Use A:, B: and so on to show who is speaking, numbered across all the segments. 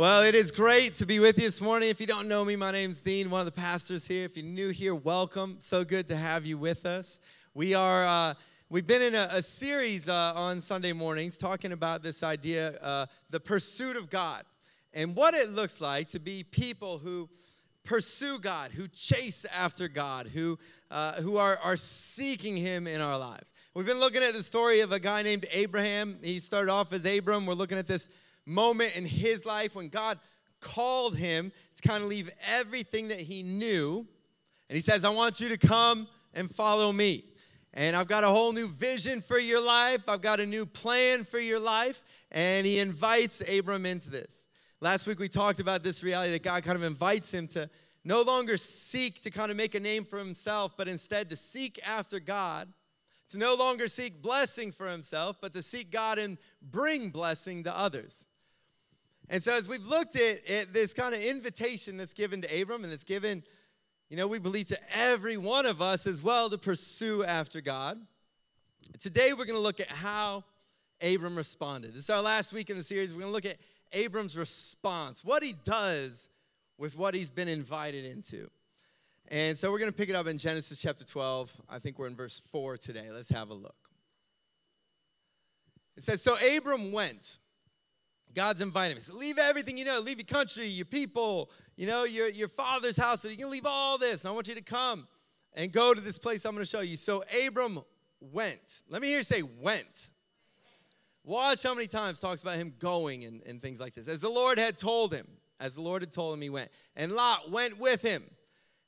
A: Well, it is great to be with you this morning. If you don't know me, my name's Dean, one of the pastors here. If you're new here, welcome. So good to have you with us. We are. Uh, we've been in a, a series uh, on Sunday mornings talking about this idea, uh, the pursuit of God, and what it looks like to be people who pursue God, who chase after God, who, uh, who are, are seeking Him in our lives. We've been looking at the story of a guy named Abraham. He started off as Abram. We're looking at this moment in his life when God called him to kind of leave everything that he knew. And he says, I want you to come and follow me. And I've got a whole new vision for your life. I've got a new plan for your life. And he invites Abram into this. Last week we talked about this reality that God kind of invites him to no longer seek to kind of make a name for himself, but instead to seek after God, to no longer seek blessing for himself, but to seek God and bring blessing to others. And so, as we've looked at, at this kind of invitation that's given to Abram and that's given, you know, we believe to every one of us as well to pursue after God. Today, we're going to look at how Abram responded. This is our last week in the series. We're going to look at Abram's response, what he does with what he's been invited into. And so, we're going to pick it up in Genesis chapter 12. I think we're in verse 4 today. Let's have a look. It says, So Abram went God's inviting us. Leave everything you know. Leave your country, your people, you know, your, your father's house. So you can leave all this. I want you to come and go to this place I'm going to show you. So Abram went. Let me hear you say went. Watch how many times talks about him going and, and things like this. As the Lord had told him, as the Lord had told him, he went. And Lot went with him.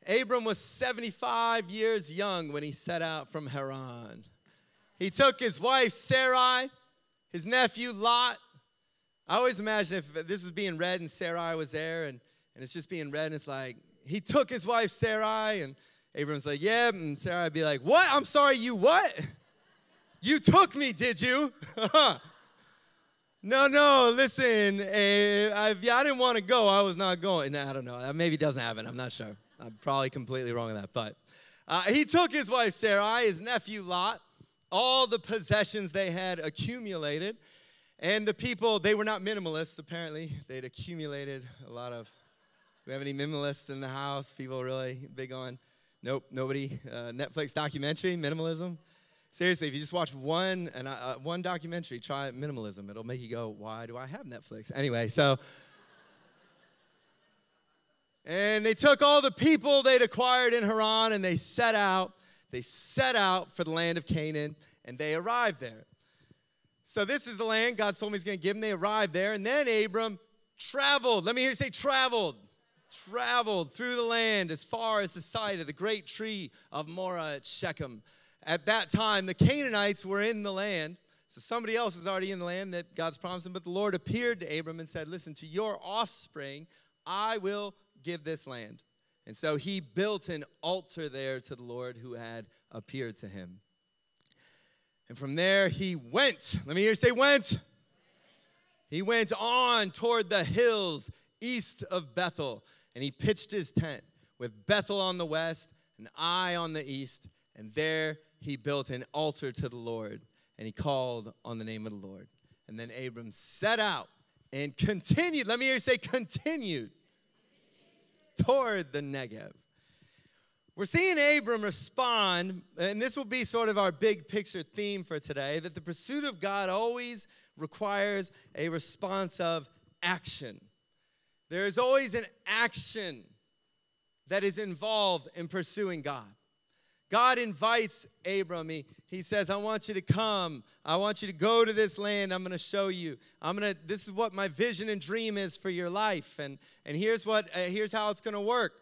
A: Abram was 75 years young when he set out from Haran. He took his wife Sarai, his nephew Lot, I always imagine if this was being read and Sarai was there and, and it's just being read and it's like, he took his wife Sarai and Abram's like, yeah, and Sarai would be like, what? I'm sorry, you what? You took me, did you? no, no, listen, uh, I, I didn't want to go. I was not going. I don't know. That maybe doesn't happen. I'm not sure. I'm probably completely wrong on that. But uh, he took his wife Sarai, his nephew Lot, all the possessions they had accumulated, and the people, they were not minimalists, apparently. They'd accumulated a lot of. Do we have any minimalists in the house? People really big on? Nope, nobody. Uh, Netflix documentary, minimalism. Seriously, if you just watch one and uh, one documentary, try minimalism. It'll make you go, "Why do I have Netflix?" Anyway, so. And they took all the people they'd acquired in Haran and they set out. They set out for the land of Canaan and they arrived there. So this is the land God told me He's going to give them. They arrived there, and then Abram traveled. Let me hear you say traveled. Traveled through the land as far as the site of the great tree of Moreh at Shechem. At that time, the Canaanites were in the land. So somebody else is already in the land that God's promised him. But the Lord appeared to Abram and said, Listen, to your offspring, I will give this land. And so he built an altar there to the Lord who had appeared to him. And from there he went. Let me hear you say, went. He went on toward the hills east of Bethel, and he pitched his tent with Bethel on the west and Ai on the east. And there he built an altar to the Lord, and he called on the name of the Lord. And then Abram set out and continued. Let me hear you say, continued toward the Negev. We're seeing Abram respond, and this will be sort of our big picture theme for today that the pursuit of God always requires a response of action. There is always an action that is involved in pursuing God. God invites Abram. He, he says, I want you to come. I want you to go to this land. I'm going to show you. I'm going to, this is what my vision and dream is for your life. And, and here's what, uh, here's how it's going to work.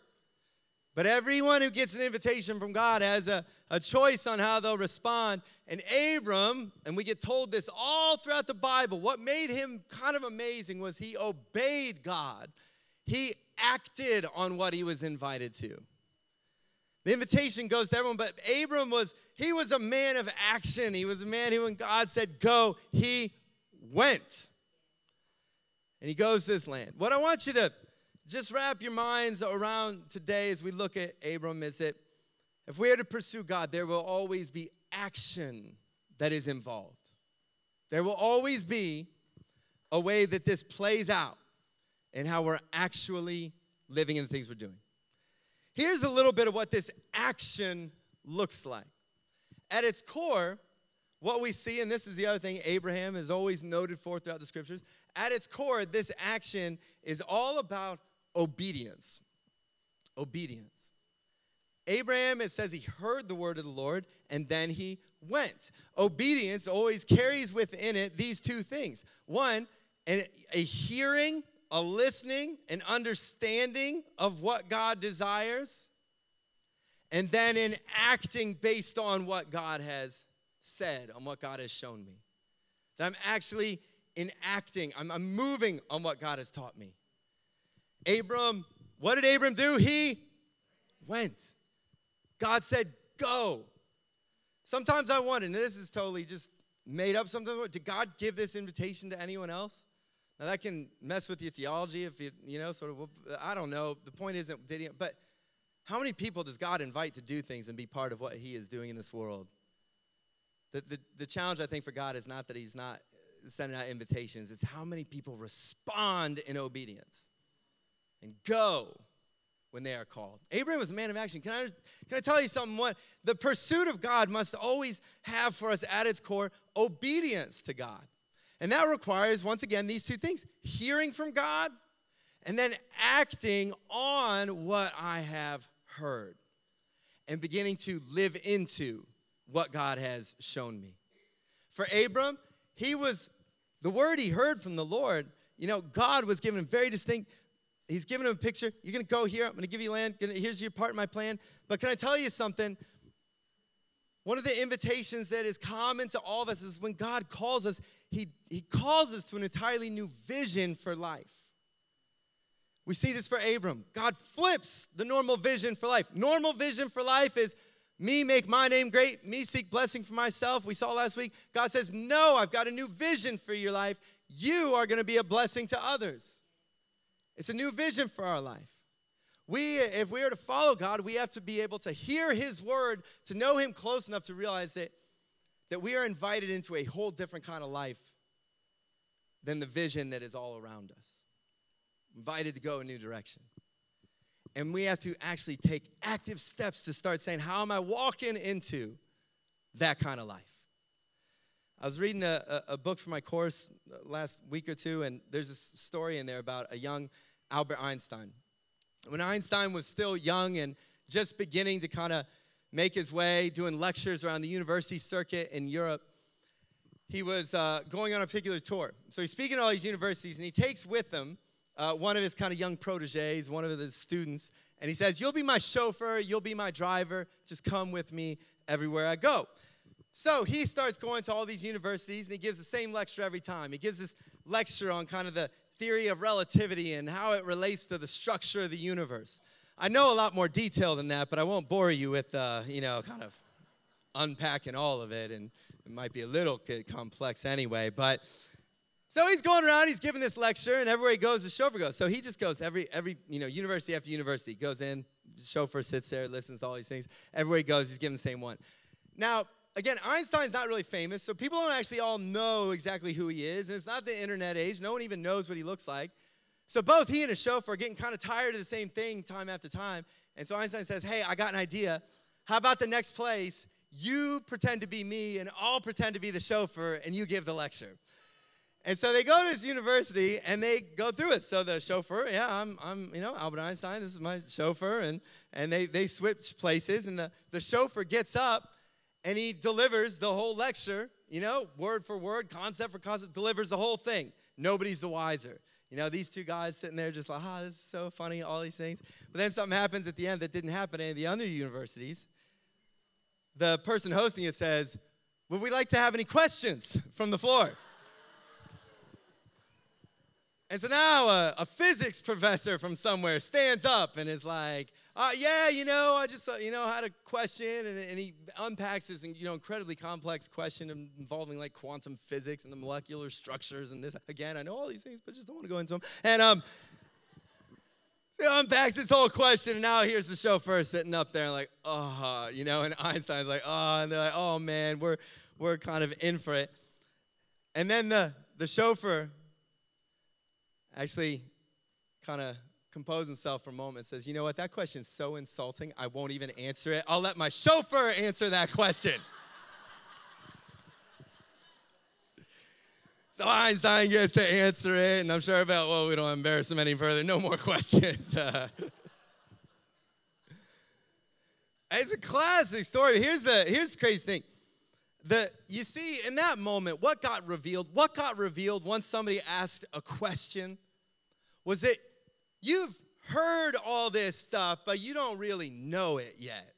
A: But everyone who gets an invitation from God has a, a choice on how they'll respond. And Abram, and we get told this all throughout the Bible, what made him kind of amazing was he obeyed God. He acted on what he was invited to. The invitation goes to everyone, but Abram was, he was a man of action. He was a man who, when God said go, he went. And he goes to this land. What I want you to just wrap your minds around today as we look at Abram is that if we are to pursue God, there will always be action that is involved. There will always be a way that this plays out. and how we're actually living in the things we're doing. Here's a little bit of what this action looks like. At its core, what we see, and this is the other thing Abraham is always noted for throughout the scriptures, at its core, this action is all about obedience. Obedience. Abraham, it says he heard the word of the Lord and then he went. Obedience always carries within it these two things one, a hearing, a listening, an understanding of what God desires, and then an acting based on what God has said, on what God has shown me. That I'm actually enacting, I'm, I'm moving on what God has taught me. Abram, what did Abram do? He went. God said, Go. Sometimes I wonder, and this is totally just made up sometimes, did God give this invitation to anyone else? Now that can mess with your theology if you, you know, sort of, I don't know. The point isn't, did he, but how many people does God invite to do things and be part of what he is doing in this world? The, the, the challenge, I think, for God is not that he's not sending out invitations, it's how many people respond in obedience and go when they are called. Abraham was a man of action. Can I, can I tell you something? What the pursuit of God must always have for us at its core obedience to God. And that requires, once again, these two things hearing from God and then acting on what I have heard and beginning to live into what God has shown me. For Abram, he was, the word he heard from the Lord, you know, God was giving him very distinct He's giving him a picture. You're going to go here. I'm going to give you land. Here's your part in my plan. But can I tell you something? One of the invitations that is common to all of us is when God calls us, He, he calls us to an entirely new vision for life. We see this for Abram. God flips the normal vision for life. Normal vision for life is me make my name great, me seek blessing for myself. We saw last week. God says, No, I've got a new vision for your life. You are going to be a blessing to others. It's a new vision for our life. We, if we are to follow God, we have to be able to hear His word, to know Him close enough to realize that, that we are invited into a whole different kind of life than the vision that is all around us. Invited to go a new direction. And we have to actually take active steps to start saying, How am I walking into that kind of life? I was reading a, a, book for my course last week or two, and there's a story in there about a young Albert Einstein. When Einstein was still young and just beginning to kind of make his way, doing lectures around the university circuit in Europe, he was uh, going on a particular tour. So he's speaking at all these universities, and he takes with him uh, one of his kind of young proteges, one of his students, and he says, You'll be my chauffeur, you'll be my driver, just come with me everywhere I go. So he starts going to all these universities, and he gives the same lecture every time. He gives this lecture on kind of the theory of relativity and how it relates to the structure of the universe. I know a lot more detail than that, but I won't bore you with, uh, you know, kind of unpacking all of it, and it might be a little complex anyway. But so he's going around, he's giving this lecture, and everywhere he goes, the chauffeur goes. So he just goes every every you know university after university, goes in, chauffeur sits there, listens to all these things. Everywhere he goes, he's giving the same one. Now again, Einstein's not really famous, so people don't actually all know exactly who he is. And it's not the internet age. No one even knows what he looks like. So both he and his chauffeur are getting kind of tired of the same thing time after time. And so Einstein says, Hey, I got an idea. How about the next place? You pretend to be me, and I'll pretend to be the chauffeur, and you give the lecture. And so they go to this university and they go through it. So the chauffeur, yeah, I'm, I'm you know, Albert Einstein, this is my chauffeur. And, and they, they switch places. And the, the chauffeur gets up and he delivers the whole lecture, you know, word for word, concept for concept, delivers the whole thing. Nobody's the wiser. You know, these two guys sitting there just like, ah, oh, this is so funny, all these things. But then something happens at the end that didn't happen at the other universities. The person hosting it says, Would we like to have any questions from the floor? And so now a, a, physics professor from somewhere stands up and is like, uh, yeah, you know, I just, uh, you know, had a question, and, and, he unpacks this, you know, incredibly complex question involving like quantum physics and the molecular structures and this. Again, I know all these things, but just don't want to go into them. And um, he unpacks this whole question, and now here's the chauffeur sitting up there, like, oh, you know, and Einstein's like, oh, and they're like, oh man, we're we're kind of in for it. And then the the chauffeur actually kind of compose himself for a moment and says, You know what? That question's so insulting, I won't even answer it. I'll let my chauffeur answer that question. so Einstein gets to answer it, and I'm sure about, well, we don't embarrass him any further. No more questions. It's a classic story. Here's the, here's the crazy thing. The, you see, in that moment, what got revealed, what got revealed once somebody asked a question was that You've heard all this stuff, but you don't really know it yet.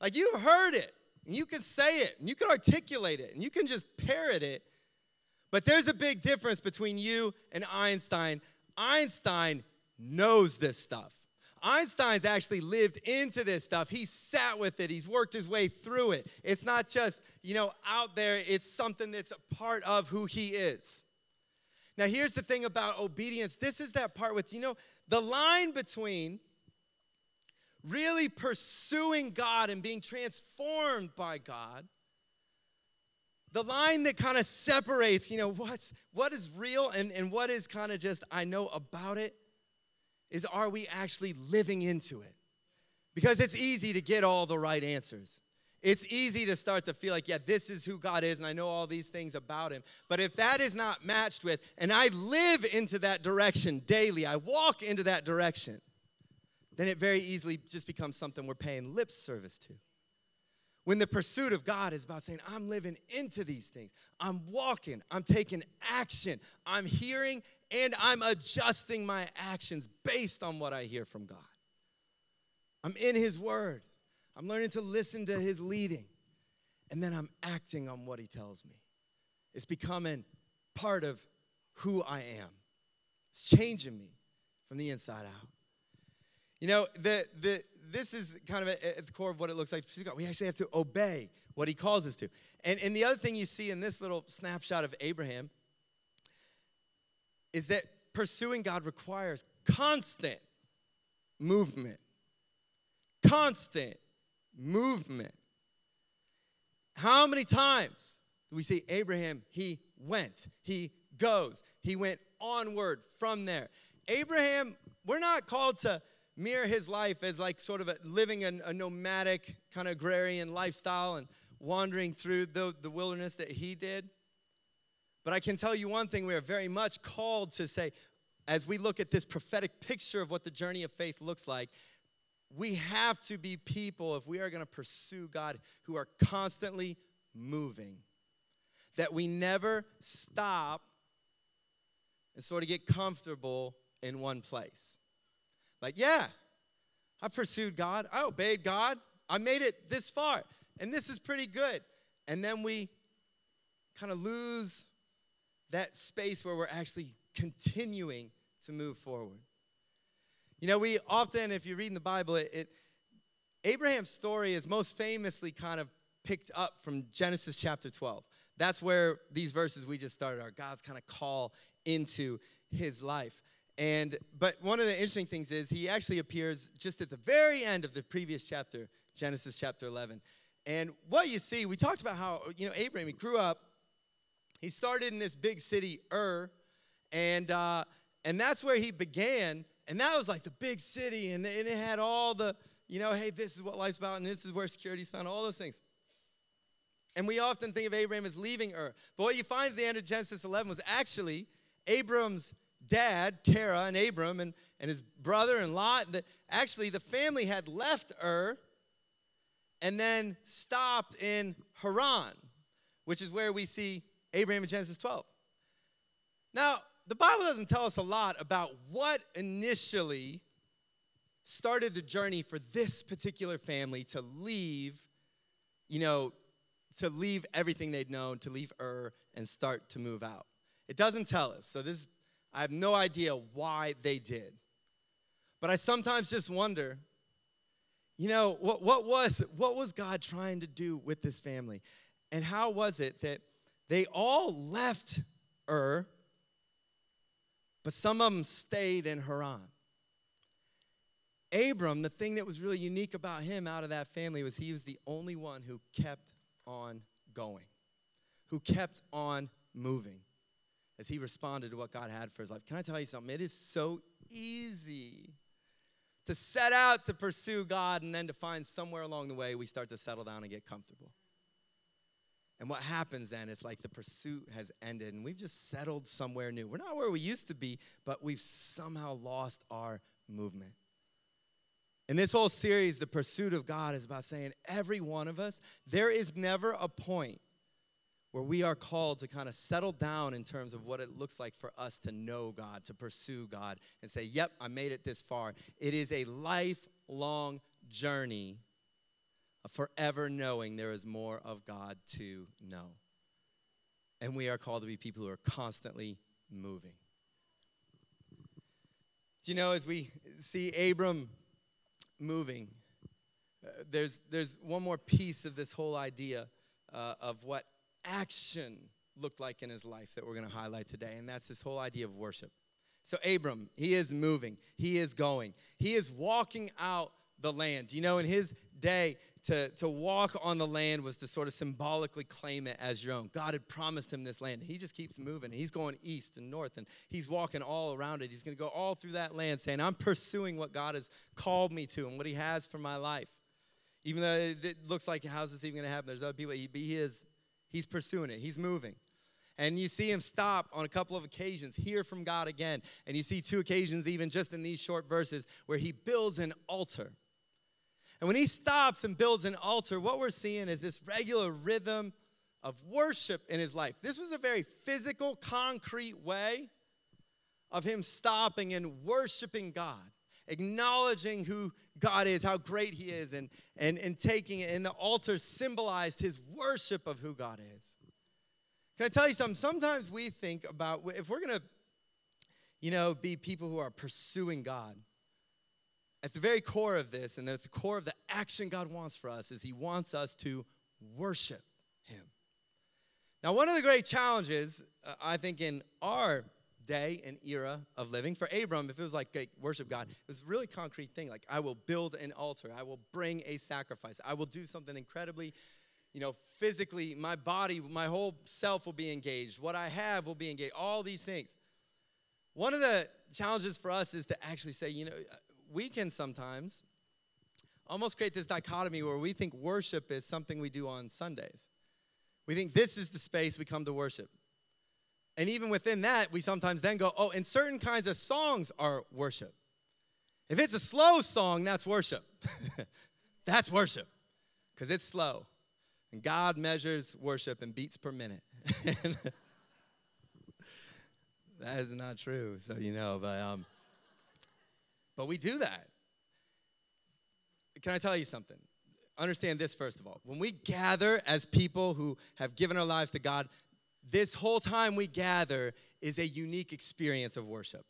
A: Like you've heard it, and you can say it, and you can articulate it, and you can just parrot it. But there's a big difference between you and Einstein. Einstein knows this stuff. Einstein's actually lived into this stuff. He sat with it. He's worked his way through it. It's not just, you know, out there. It's something that's a part of who he is. Now, here's the thing about obedience this is that part with, you know, the line between really pursuing God and being transformed by God, the line that kind of separates, you know, what's, what is real and, and what is kind of just, I know about it, is are we actually living into it? Because it's easy to get all the right answers. It's easy to start to feel like, yeah, this is who God is, and I know all these things about Him. But if that is not matched with, and I live into that direction daily, I walk into that direction, then it very easily just becomes something we're paying lip service to. When the pursuit of God is about saying, I'm living into these things, I'm walking, I'm taking action, I'm hearing, and I'm adjusting my actions based on what I hear from God. I'm in His Word. I'm learning to listen to his leading. And then I'm acting on what he tells me. It's becoming part of who I am. It's changing me from the inside out. You know, the, the, this is kind of at the core of what it looks like. We actually have to obey what he calls us to. And, and the other thing you see in this little snapshot of Abraham is that pursuing God requires constant movement. Constant movement. How many times do we see Abraham? He went, he goes, he went onward from there. Abraham, we're not called to mirror his life as like sort of a, living a, a nomadic kind of agrarian lifestyle and wandering through the, the wilderness that he did. But I can tell you one thing we are very much called to say, as we look at this prophetic picture of what the journey of faith looks like, we have to be people, if we are going to pursue God, who are constantly moving. That we never stop and sort of get comfortable in one place. Like, yeah, I pursued God, I obeyed God, I made it this far, and this is pretty good. And then we kind of lose that space where we're actually continuing to move forward. You know, we often, if you read in the Bible, it, it Abraham's story is most famously kind of picked up from Genesis chapter 12. That's where these verses we just started are God's kind of call into his life. And but one of the interesting things is he actually appears just at the very end of the previous chapter, Genesis chapter 11. And what you see, we talked about how you know Abraham he grew up. He started in this big city Ur, and uh, and that's where he began. And that was like the big city, and, and it had all the, you know, hey, this is what life's about, and this is where security's found, all those things. And we often think of Abraham as leaving Ur. But what you find at the end of Genesis 11 was actually Abram's dad, Terah, and Abram, and, and his brother and Lot. The, actually, the family had left Ur and then stopped in Haran, which is where we see Abraham in Genesis 12. Now, the Bible doesn't tell us a lot about what initially started the journey for this particular family to leave, you know, to leave everything they'd known, to leave Ur and start to move out. It doesn't tell us. So this I have no idea why they did. But I sometimes just wonder, you know, what, what was what was God trying to do with this family? And how was it that they all left Ur but some of them stayed in Haran. Abram, the thing that was really unique about him out of that family was he was the only one who kept on going, who kept on moving as he responded to what God had for his life. Can I tell you something? It is so easy to set out to pursue God and then to find somewhere along the way we start to settle down and get comfortable. And what happens then is like the pursuit has ended and we've just settled somewhere new. We're not where we used to be, but we've somehow lost our movement. In this whole series, the pursuit of God is about saying every one of us, there is never a point where we are called to kind of settle down in terms of what it looks like for us to know God, to pursue God, and say, Yep, I made it this far. It is a lifelong journey forever knowing there is more of God to know. And we are called to be people who are constantly moving. Do you know, as we see Abram moving, uh, there's, there's one more piece of this whole idea uh, of what action looked like in his life that we're going to highlight today, and that's this whole idea of worship. So, Abram, he is moving, he is going, he is walking out the land. You know, in his day, to, to walk on the land was to sort of symbolically claim it as your own. God had promised him this land. He just keeps moving. He's going east and north, and he's walking all around it. He's going to go all through that land saying, I'm pursuing what God has called me to and what he has for my life. Even though it looks like, how's this even going to happen? There's other people. He, he is He's pursuing it, he's moving. And you see him stop on a couple of occasions, hear from God again. And you see two occasions, even just in these short verses, where he builds an altar. And when he stops and builds an altar, what we're seeing is this regular rhythm of worship in his life. This was a very physical, concrete way of him stopping and worshiping God, acknowledging who God is, how great He is, and, and, and taking it. And the altar symbolized His worship of who God is. Can I tell you something? Sometimes we think about if we're going to, you know, be people who are pursuing God, at the very core of this and at the core of the action God wants for us is He wants us to worship Him. Now, one of the great challenges, uh, I think, in our day and era of living. For Abram, if it was like worship God, it was a really concrete thing. Like, I will build an altar, I will bring a sacrifice, I will do something incredibly, you know, physically, my body, my whole self will be engaged. What I have will be engaged. All these things. One of the challenges for us is to actually say, you know, we can sometimes almost create this dichotomy where we think worship is something we do on Sundays. We think this is the space we come to worship. And even within that, we sometimes then go, oh, and certain kinds of songs are worship. If it's a slow song, that's worship. that's worship because it's slow. And God measures worship in beats per minute. that is not true, so you know, but um but we do that. Can I tell you something? Understand this first of all. When we gather as people who have given our lives to God, this whole time we gather is a unique experience of worship.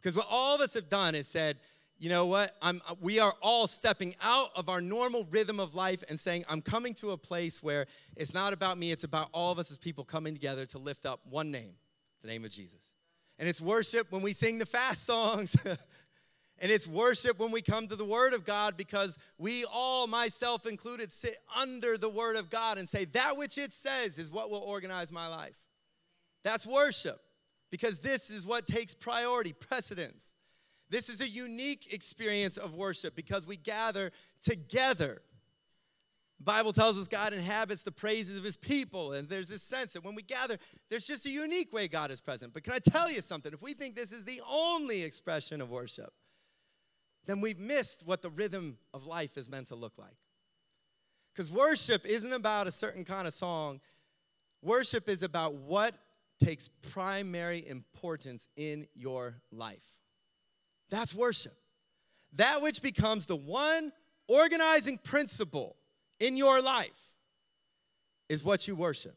A: Because what all of us have done is said, you know what? I'm, we are all stepping out of our normal rhythm of life and saying, I'm coming to a place where it's not about me, it's about all of us as people coming together to lift up one name, the name of Jesus. And it's worship when we sing the fast songs. And it's worship when we come to the Word of God because we all, myself included, sit under the Word of God and say, that which it says is what will organize my life. That's worship because this is what takes priority, precedence. This is a unique experience of worship because we gather together. The Bible tells us God inhabits the praises of his people, and there's this sense that when we gather, there's just a unique way God is present. But can I tell you something? If we think this is the only expression of worship, then we've missed what the rhythm of life is meant to look like. Because worship isn't about a certain kind of song, worship is about what takes primary importance in your life. That's worship. That which becomes the one organizing principle in your life is what you worship.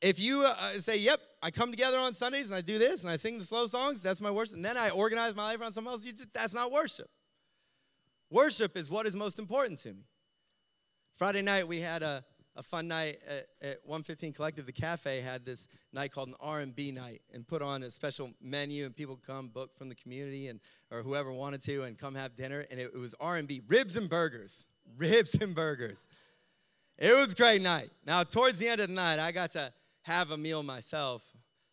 A: If you uh, say, Yep, I come together on Sundays and I do this and I sing the slow songs, that's my worship, and then I organize my life around something else, just, that's not worship. Worship is what is most important to me. Friday night, we had a, a fun night at, at 115 Collective. The cafe had this night called an R&B night and put on a special menu, and people come book from the community and or whoever wanted to and come have dinner. And it, it was R&B, ribs and burgers, ribs and burgers. It was a great night. Now, towards the end of the night, I got to have a meal myself.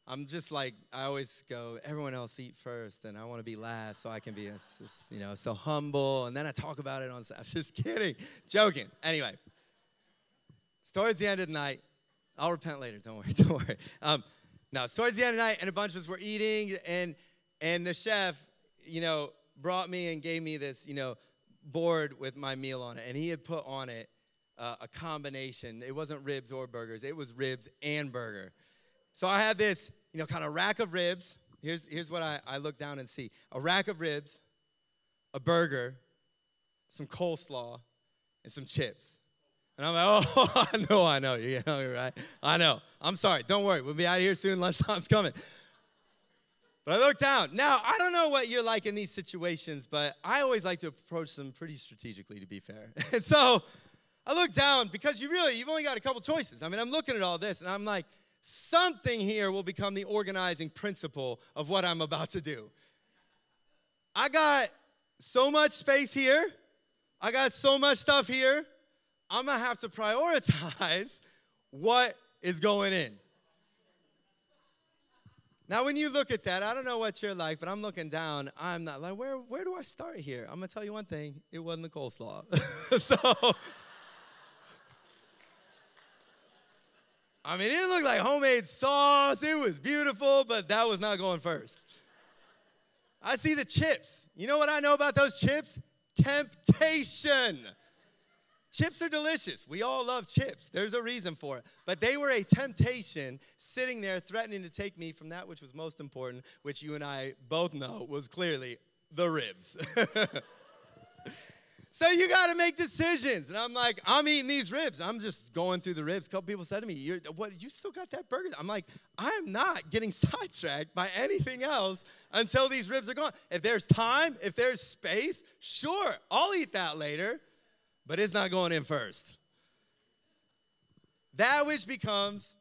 A: I'm just like I always go. Everyone else eat first, and I want to be last, so I can be just you know so humble. And then I talk about it on. I'm just kidding, joking. Anyway, it's towards the end of the night. I'll repent later. Don't worry. Don't worry. Um, no, it's towards the end of the night, and a bunch of us were eating, and and the chef, you know, brought me and gave me this, you know, board with my meal on it, and he had put on it uh, a combination. It wasn't ribs or burgers. It was ribs and burger. So I had this, you know, kind of rack of ribs. Here's, here's what I, I look down and see a rack of ribs, a burger, some coleslaw, and some chips. And I'm like, oh, I know, I know. You're hungry, right? I know. I'm sorry. Don't worry. We'll be out of here soon. Lunchtime's coming. But I look down. Now, I don't know what you're like in these situations, but I always like to approach them pretty strategically, to be fair. and so I look down because you really, you've only got a couple choices. I mean, I'm looking at all this and I'm like, something here will become the organizing principle of what I'm about to do. I got so much space here, I got so much stuff here. I'm gonna have to prioritize what is going in. Now, when you look at that, I don't know what you're like, but I'm looking down. I'm not like, where, where do I start here? I'm gonna tell you one thing it wasn't the coleslaw. so, I mean, it looked like homemade sauce. It was beautiful, but that was not going first. I see the chips. You know what I know about those chips? Temptation. Chips are delicious. We all love chips. There's a reason for it. But they were a temptation sitting there threatening to take me from that which was most important, which you and I both know was clearly the ribs. So you got to make decisions. And I'm like, I'm eating these ribs. I'm just going through the ribs. A couple people said to me, You're, what, you still got that burger? I'm like, I'm not getting sidetracked by anything else until these ribs are gone. If there's time, if there's space, sure, I'll eat that later, but it's not going in first. That which becomes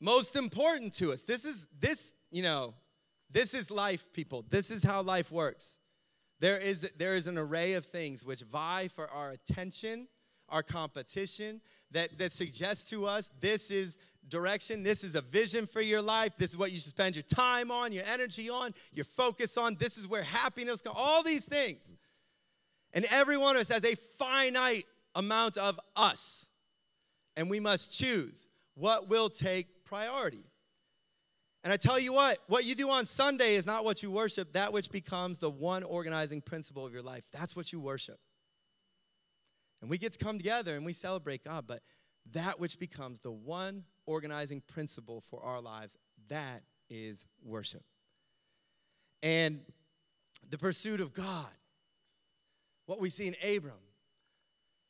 A: most important to us. This is, this, you know, this is life, people. This is how life works. There is, there is an array of things which vie for our attention, our competition, that, that suggests to us this is direction, this is a vision for your life, this is what you should spend your time on, your energy on, your focus on, this is where happiness comes, all these things. And every one of us has a finite amount of us. And we must choose what will take priority. And I tell you what, what you do on Sunday is not what you worship, that which becomes the one organizing principle of your life. That's what you worship. And we get to come together and we celebrate God, but that which becomes the one organizing principle for our lives, that is worship. And the pursuit of God, what we see in Abram,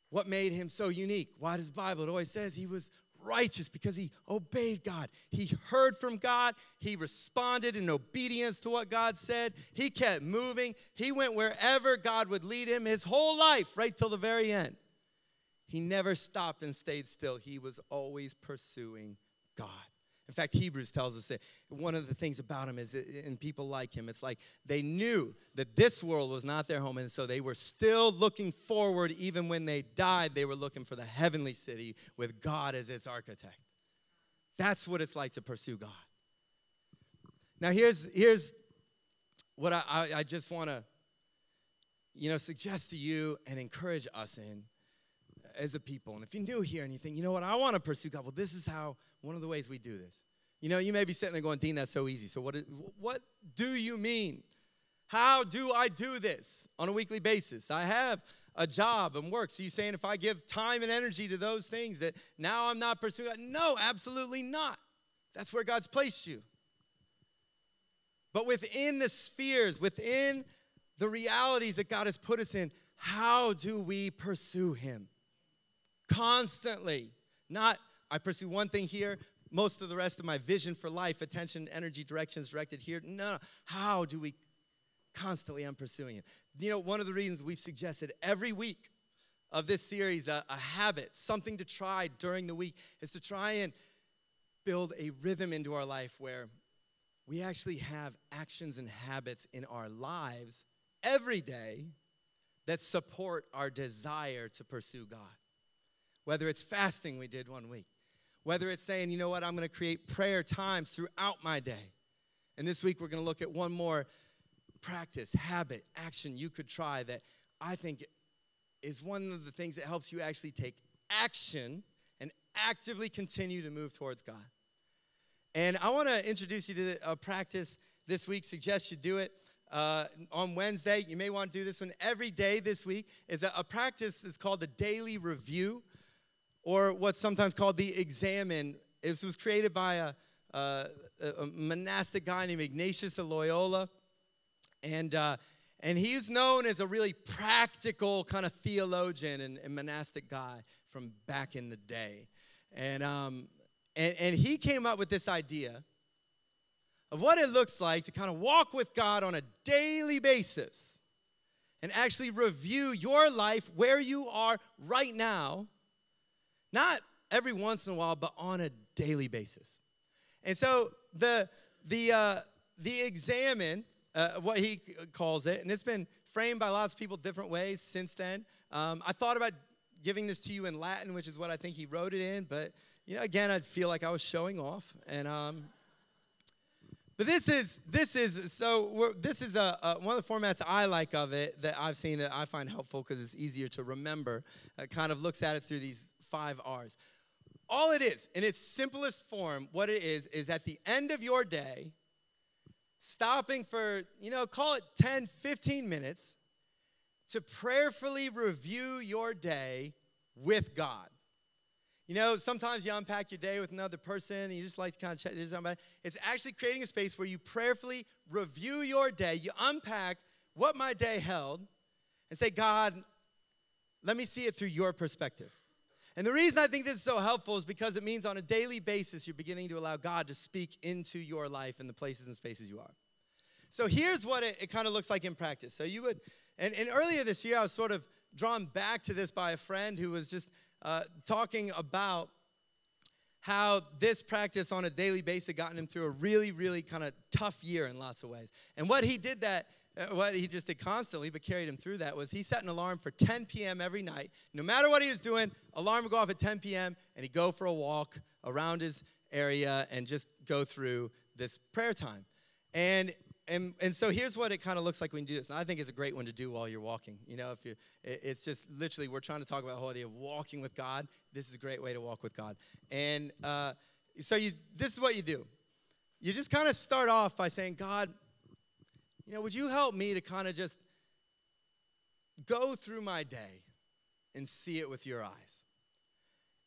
A: what made him so unique? Why does Bible? It always says he was righteous because he obeyed God. He heard from God. He responded in obedience to what God said. He kept moving. He went wherever God would lead him his whole life, right till the very end. He never stopped and stayed still. He was always pursuing God. In fact, Hebrews tells us that one of the things about him is, and people like him, it's like they knew that this world was not their home, and so they were still looking forward. Even when they died, they were looking for the heavenly city with God as its architect. That's what it's like to pursue God. Now, here's, here's what I, I, I just want to, you know, suggest to you and encourage us in as a people. And if you're new here and you think, you know what, I want to pursue God, well, this is how one of the ways we do this. You know, you may be sitting there going, Dean, that's so easy. So what, is, what do you mean? How do I do this on a weekly basis? I have a job and work. So you're saying if I give time and energy to those things that now I'm not pursuing? No, absolutely not. That's where God's placed you. But within the spheres, within the realities that God has put us in, how do we pursue Him? Constantly. Not I pursue one thing here, most of the rest of my vision for life, attention, energy, directions directed here. No, how do we constantly am pursuing it? You know, one of the reasons we've suggested every week of this series a, a habit, something to try during the week, is to try and build a rhythm into our life where we actually have actions and habits in our lives every day that support our desire to pursue God. Whether it's fasting, we did one week, Whether it's saying, you know what, I'm going to create prayer times throughout my day. And this week we're going to look at one more practice, habit, action you could try that I think is one of the things that helps you actually take action and actively continue to move towards God. And I want to introduce you to a practice this week, suggest you do it. Uh, on Wednesday, you may want to do this one every day this week. Is a, a practice is called the daily review, or what's sometimes called the examen. This was created by a, a, a monastic guy named Ignatius of Loyola, and uh, and he's known as a really practical kind of theologian and, and monastic guy from back in the day. And, um, and, and he came up with this idea of what it looks like to kind of walk with God on a daily basis and actually review your life where you are right now, not every once in a while, but on a daily basis. And so the, the, uh, the examen uh, what he calls it, and it's been framed by lots of people different ways since then. Um, I thought about giving this to you in Latin, which is what I think he wrote it in, but you know, again, I'd feel like I was showing off, and um, but this is this is so this is a, a, one of the formats I like of it that I've seen that I find helpful because it's easier to remember. It kind of looks at it through these five R's. All it is, in its simplest form, what it is is at the end of your day, stopping for, you know, call it 10, 15 minutes to prayerfully review your day with God. You know, sometimes you unpack your day with another person and you just like to kind of check this out. It's actually creating a space where you prayerfully review your day. You unpack what my day held and say, God, let me see it through your perspective. And the reason I think this is so helpful is because it means on a daily basis you're beginning to allow God to speak into your life in the places and spaces you are. So here's what it, it kind of looks like in practice. So you would, and, and earlier this year I was sort of drawn back to this by a friend who was just uh, talking about how this practice on a daily basis had gotten him through a really, really kind of tough year in lots of ways. And what he did that what he just did constantly, but carried him through that, was he set an alarm for 10 p.m. every night. No matter what he was doing, alarm would go off at 10 p.m., and he'd go for a walk around his area and just go through this prayer time. And and, and so here's what it kind of looks like when you do this. And I think it's a great one to do while you're walking. You know, if you, it's just literally, we're trying to talk about the whole idea of walking with God. This is a great way to walk with God. And uh, so you, this is what you do. You just kind of start off by saying, God, you know, would you help me to kind of just go through my day and see it with your eyes?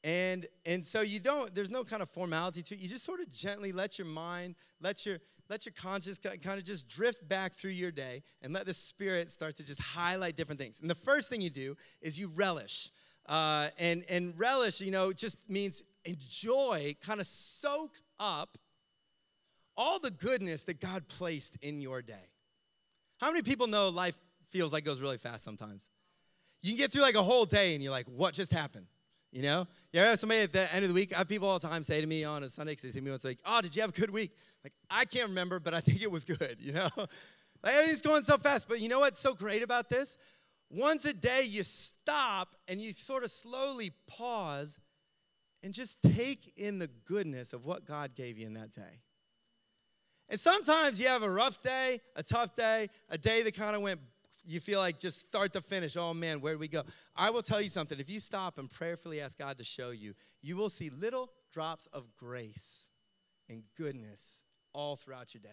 A: And and so you don't, there's no kind of formality to it. You just sort of gently let your mind, let your let your conscience kind of just drift back through your day and let the spirit start to just highlight different things. And the first thing you do is you relish. Uh, and, and relish, you know, just means enjoy, kind of soak up all the goodness that God placed in your day. How many people know life feels like goes really fast sometimes? You can get through like a whole day and you're like, what just happened? You know? Yeah, somebody at the end of the week, I have people all the time say to me on a Sunday, because they see me once, like, oh, did you have a good week? Like, I can't remember, but I think it was good, you know? like, everything's going so fast. But you know what's so great about this? Once a day, you stop and you sort of slowly pause and just take in the goodness of what God gave you in that day. And sometimes you have a rough day, a tough day, a day that kind of went, you feel like just start to finish, oh man, where do we go? I will tell you something. If you stop and prayerfully ask God to show you, you will see little drops of grace and goodness all throughout your day.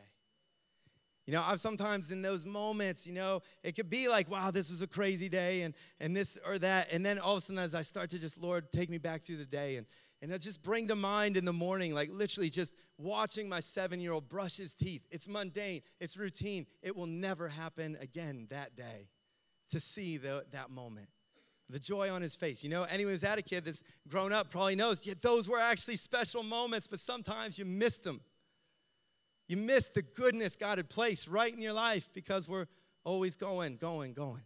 A: You know, I've sometimes in those moments, you know, it could be like, wow, this was a crazy day and, and this or that. And then all of a sudden, as I start to just, Lord, take me back through the day and, and just bring to mind in the morning, like literally just watching my seven year old brush his teeth. It's mundane, it's routine. It will never happen again that day to see the, that moment. The joy on his face. You know, anyone who's had a kid that's grown up probably knows yeah, those were actually special moments, but sometimes you missed them. You missed the goodness God had placed right in your life because we're always going, going, going.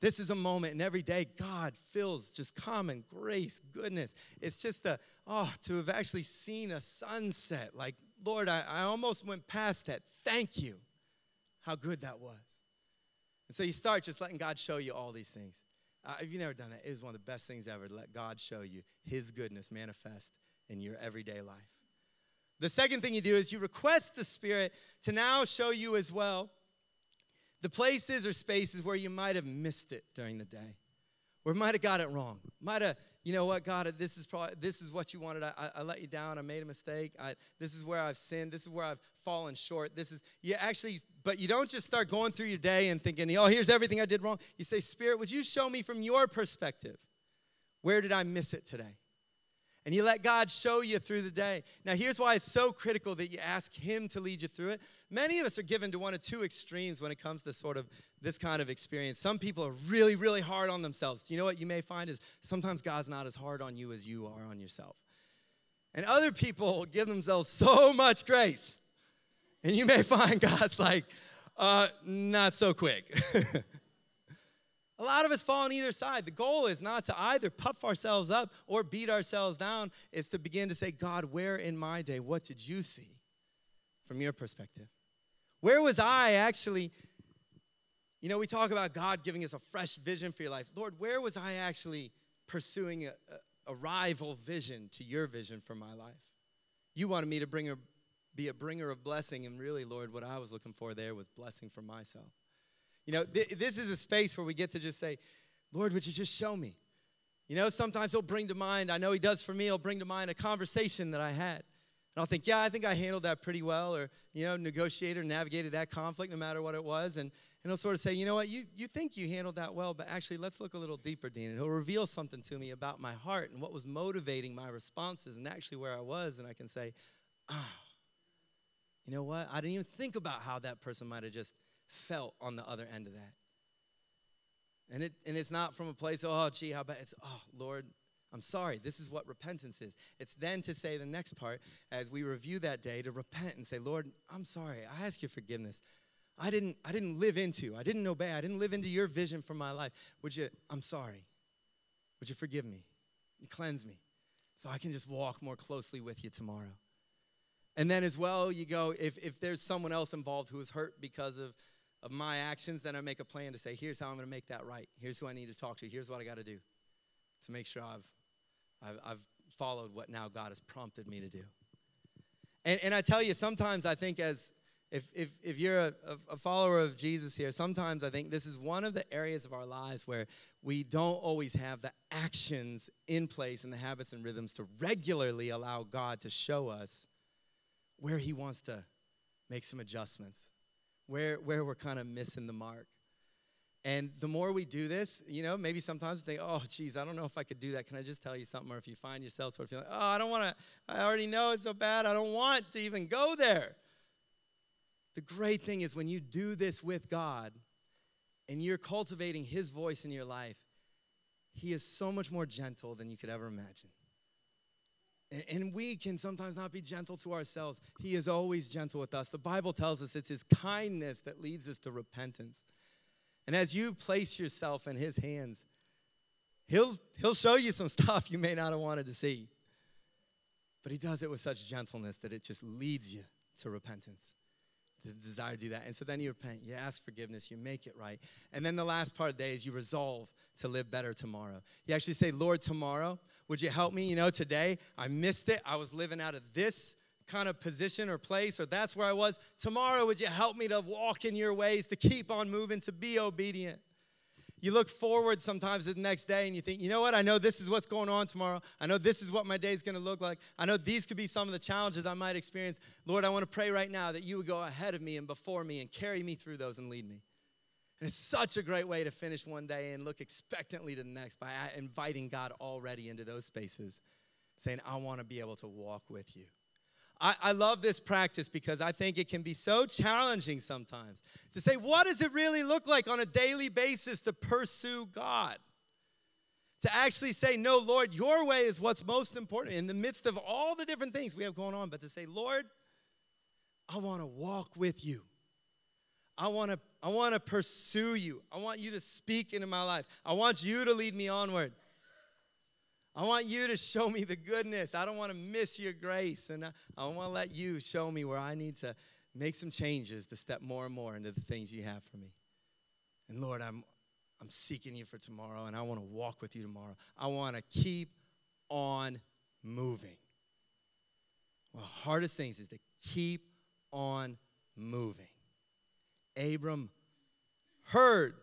A: This is a moment, and every day God fills just common grace, goodness. It's just the, oh, to have actually seen a sunset. Like, Lord, I, I almost went past that. Thank you. How good that was. And so you start just letting God show you all these things. Uh, if you've never done that, it is one of the best things ever to let God show you His goodness manifest in your everyday life. The second thing you do is you request the Spirit to now show you as well the places or spaces where you might have missed it during the day, or might have got it wrong, might have you know what, God, this is probably this is what you wanted. I, I, let you down. I made a mistake. I, this is where I've sinned. This is where I've fallen short. This is you actually, but you don't just start going through your day and thinking, oh, here's everything I did wrong. You say, Spirit, would you show me from your perspective? Where did I miss it today? And you let God show you through the day. Now, here's why it's so critical that you ask Him to lead you through it. Many of us are given to one of two extremes when it comes to sort of this kind of experience. Some people are really, really hard on themselves. You know what you may find is sometimes God's not as hard on you as you are on yourself. And other people give themselves so much grace. And you may find God's like, uh, not so quick. A lot of us fall on either side. The goal is not to either puff ourselves up or beat ourselves down. It's to begin to say, God, where in my day, what did you see from your perspective? Where was I actually? You know, we talk about God giving us a fresh vision for your life. Lord, where was I actually pursuing a, a, a rival vision to your vision for my life? You wanted me to bring a, be a bringer of blessing, and really, Lord, what I was looking for there was blessing for myself. You know, th- this is a space where we get to just say, Lord, would you just show me? You know, sometimes He'll bring to mind, I know He does for me, He'll bring to mind a conversation that I had. And I'll think, yeah, I think I handled that pretty well, or, you know, negotiated or navigated that conflict no matter what it was. And, and he'll sort of say, you know what, you, you think you handled that well, but actually, let's look a little deeper, Dean. And he'll reveal something to me about my heart and what was motivating my responses and actually where I was. And I can say, ah, oh, you know what? I didn't even think about how that person might have just felt on the other end of that. And, it, and it's not from a place, oh, gee, how bad. It's, oh, Lord, I'm sorry. This is what repentance is. It's then to say the next part as we review that day to repent and say, Lord, I'm sorry. I ask your forgiveness. I didn't, I didn't live into, I didn't obey, I didn't live into your vision for my life. Would you, I'm sorry. Would you forgive me cleanse me so I can just walk more closely with you tomorrow? And then as well, you go, if, if there's someone else involved who is hurt because of of my actions, then I make a plan to say, here's how I'm going to make that right. Here's who I need to talk to. Here's what I got to do to make sure I've, I've, I've, followed what now God has prompted me to do. And, and I tell you, sometimes I think as if, if, if you're a, a follower of Jesus here, sometimes I think this is one of the areas of our lives where we don't always have the actions in place and the habits and rhythms to regularly allow God to show us where He wants to make some adjustments where, where we're kind of missing the mark. And the more we do this, you know, maybe sometimes we think, oh, geez, I don't know if I could do that. Can I just tell you something? Or if you find yourself sort of feeling, oh, I don't want to, I already know it's so bad. I don't want to even go there. The great thing is when you do this with God and you're cultivating His voice in your life, He is so much more gentle than you could ever imagine. And we can sometimes not be gentle to ourselves. He is always gentle with us. The Bible tells us it's His kindness that leads us to repentance. And as you place yourself in His hands, He'll, he'll show you some stuff you may not have wanted to see. But He does it with such gentleness that it just leads you to repentance the desire to do that. And so then you repent, you ask forgiveness, you make it right. And then the last part of the day is you resolve to live better tomorrow. You actually say, Lord, tomorrow, would you help me? You know, today I missed it. I was living out of this kind of position or place, or that's where I was. Tomorrow, would you help me to walk in your ways, to keep on moving, to be obedient? You look forward sometimes to the next day and you think, you know what? I know this is what's going on tomorrow. I know this is what my day is going to look like. I know these could be some of the challenges I might experience. Lord, I want to pray right now that you would go ahead of me and before me and carry me through those and lead me. And it's such a great way to finish one day and look expectantly to the next by uh, inviting God already into those spaces, saying, I want to be able to walk with you. I, I love this practice because I think it can be so challenging sometimes to say, what does it really look like on a daily basis to pursue God? To actually say, no, Lord, your way is what's most important in the midst of all the different things we have going on, but to say, Lord, I want to walk with you. I want to I want to pursue you. I want you to speak into my life. I want you to lead me onward. I want you to show me the goodness. I don't want to miss your grace. And I, I want to let you show me where I need to make some changes to step more and more into the things you have for me. And Lord, I'm, I'm seeking you for tomorrow, and I want to walk with you tomorrow. I want to keep on moving. one of the hardest things is to keep on moving. Abram heard,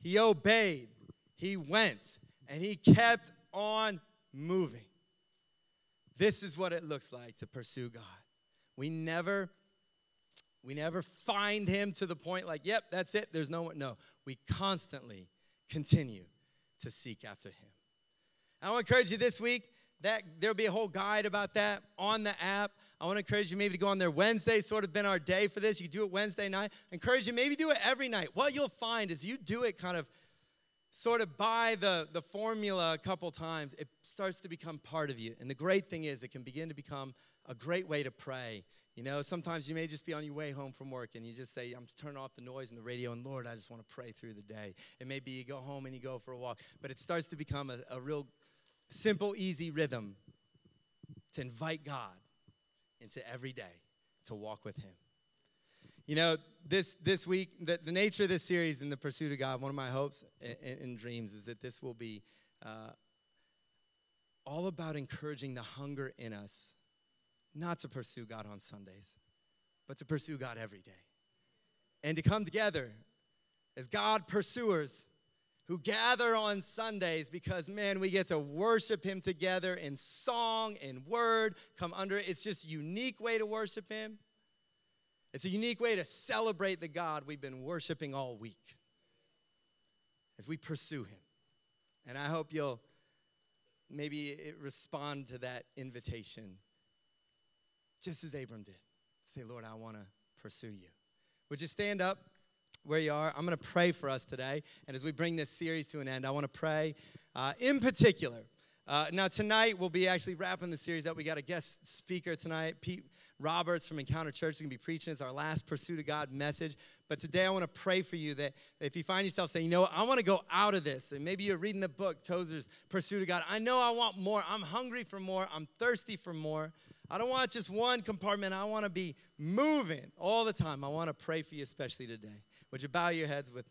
A: he obeyed, he went, and he kept on moving. This is what it looks like to pursue God. We never we never find him to the point like, yep, that's it. There's no one. No, we constantly continue to seek after him. I want to encourage you this week that there'll be a whole guide about that on the app. I want to encourage you maybe to go on there Wednesday, sort of been our day for this. You do it Wednesday night. encourage you maybe do it every night. What you'll find is you do it kind of sort of by the, the formula a couple times, it starts to become part of you. And the great thing is, it can begin to become a great way to pray. You know, sometimes you may just be on your way home from work and you just say, I'm turning off the noise and the radio, and Lord, I just want to pray through the day. And maybe you go home and you go for a walk. But it starts to become a, a real simple, easy rhythm to invite God into every day to walk with Him. You know, this, this week, the, the nature of this series in the pursuit of God, one of my hopes and, and dreams is that this will be uh, all about encouraging the hunger in us, not to pursue God on Sundays, but to pursue God every day. And to come together as God pursuers who gather on Sundays because, man, we get to worship Him together in song and word, come under it. It's just a unique way to worship Him. It's a unique way to celebrate the God we've been worshiping all week as we pursue Him. And I hope you'll maybe respond to that invitation just as Abram did. Say, Lord, I want to pursue you. Would you stand up where you are? I'm going to pray for us today. And as we bring this series to an end, I want to pray uh, in particular. Uh, now, tonight we'll be actually wrapping the series up. We got a guest speaker tonight, Pete Roberts from Encounter Church is going to be preaching. It's our last Pursuit of God message. But today I want to pray for you that if you find yourself saying, you know what, I want to go out of this, and maybe you're reading the book, Tozer's Pursuit of God. I know I want more. I'm hungry for more. I'm thirsty for more. I don't want just one compartment. I want to be moving all the time. I want to pray for you, especially today. Would you bow your heads with me?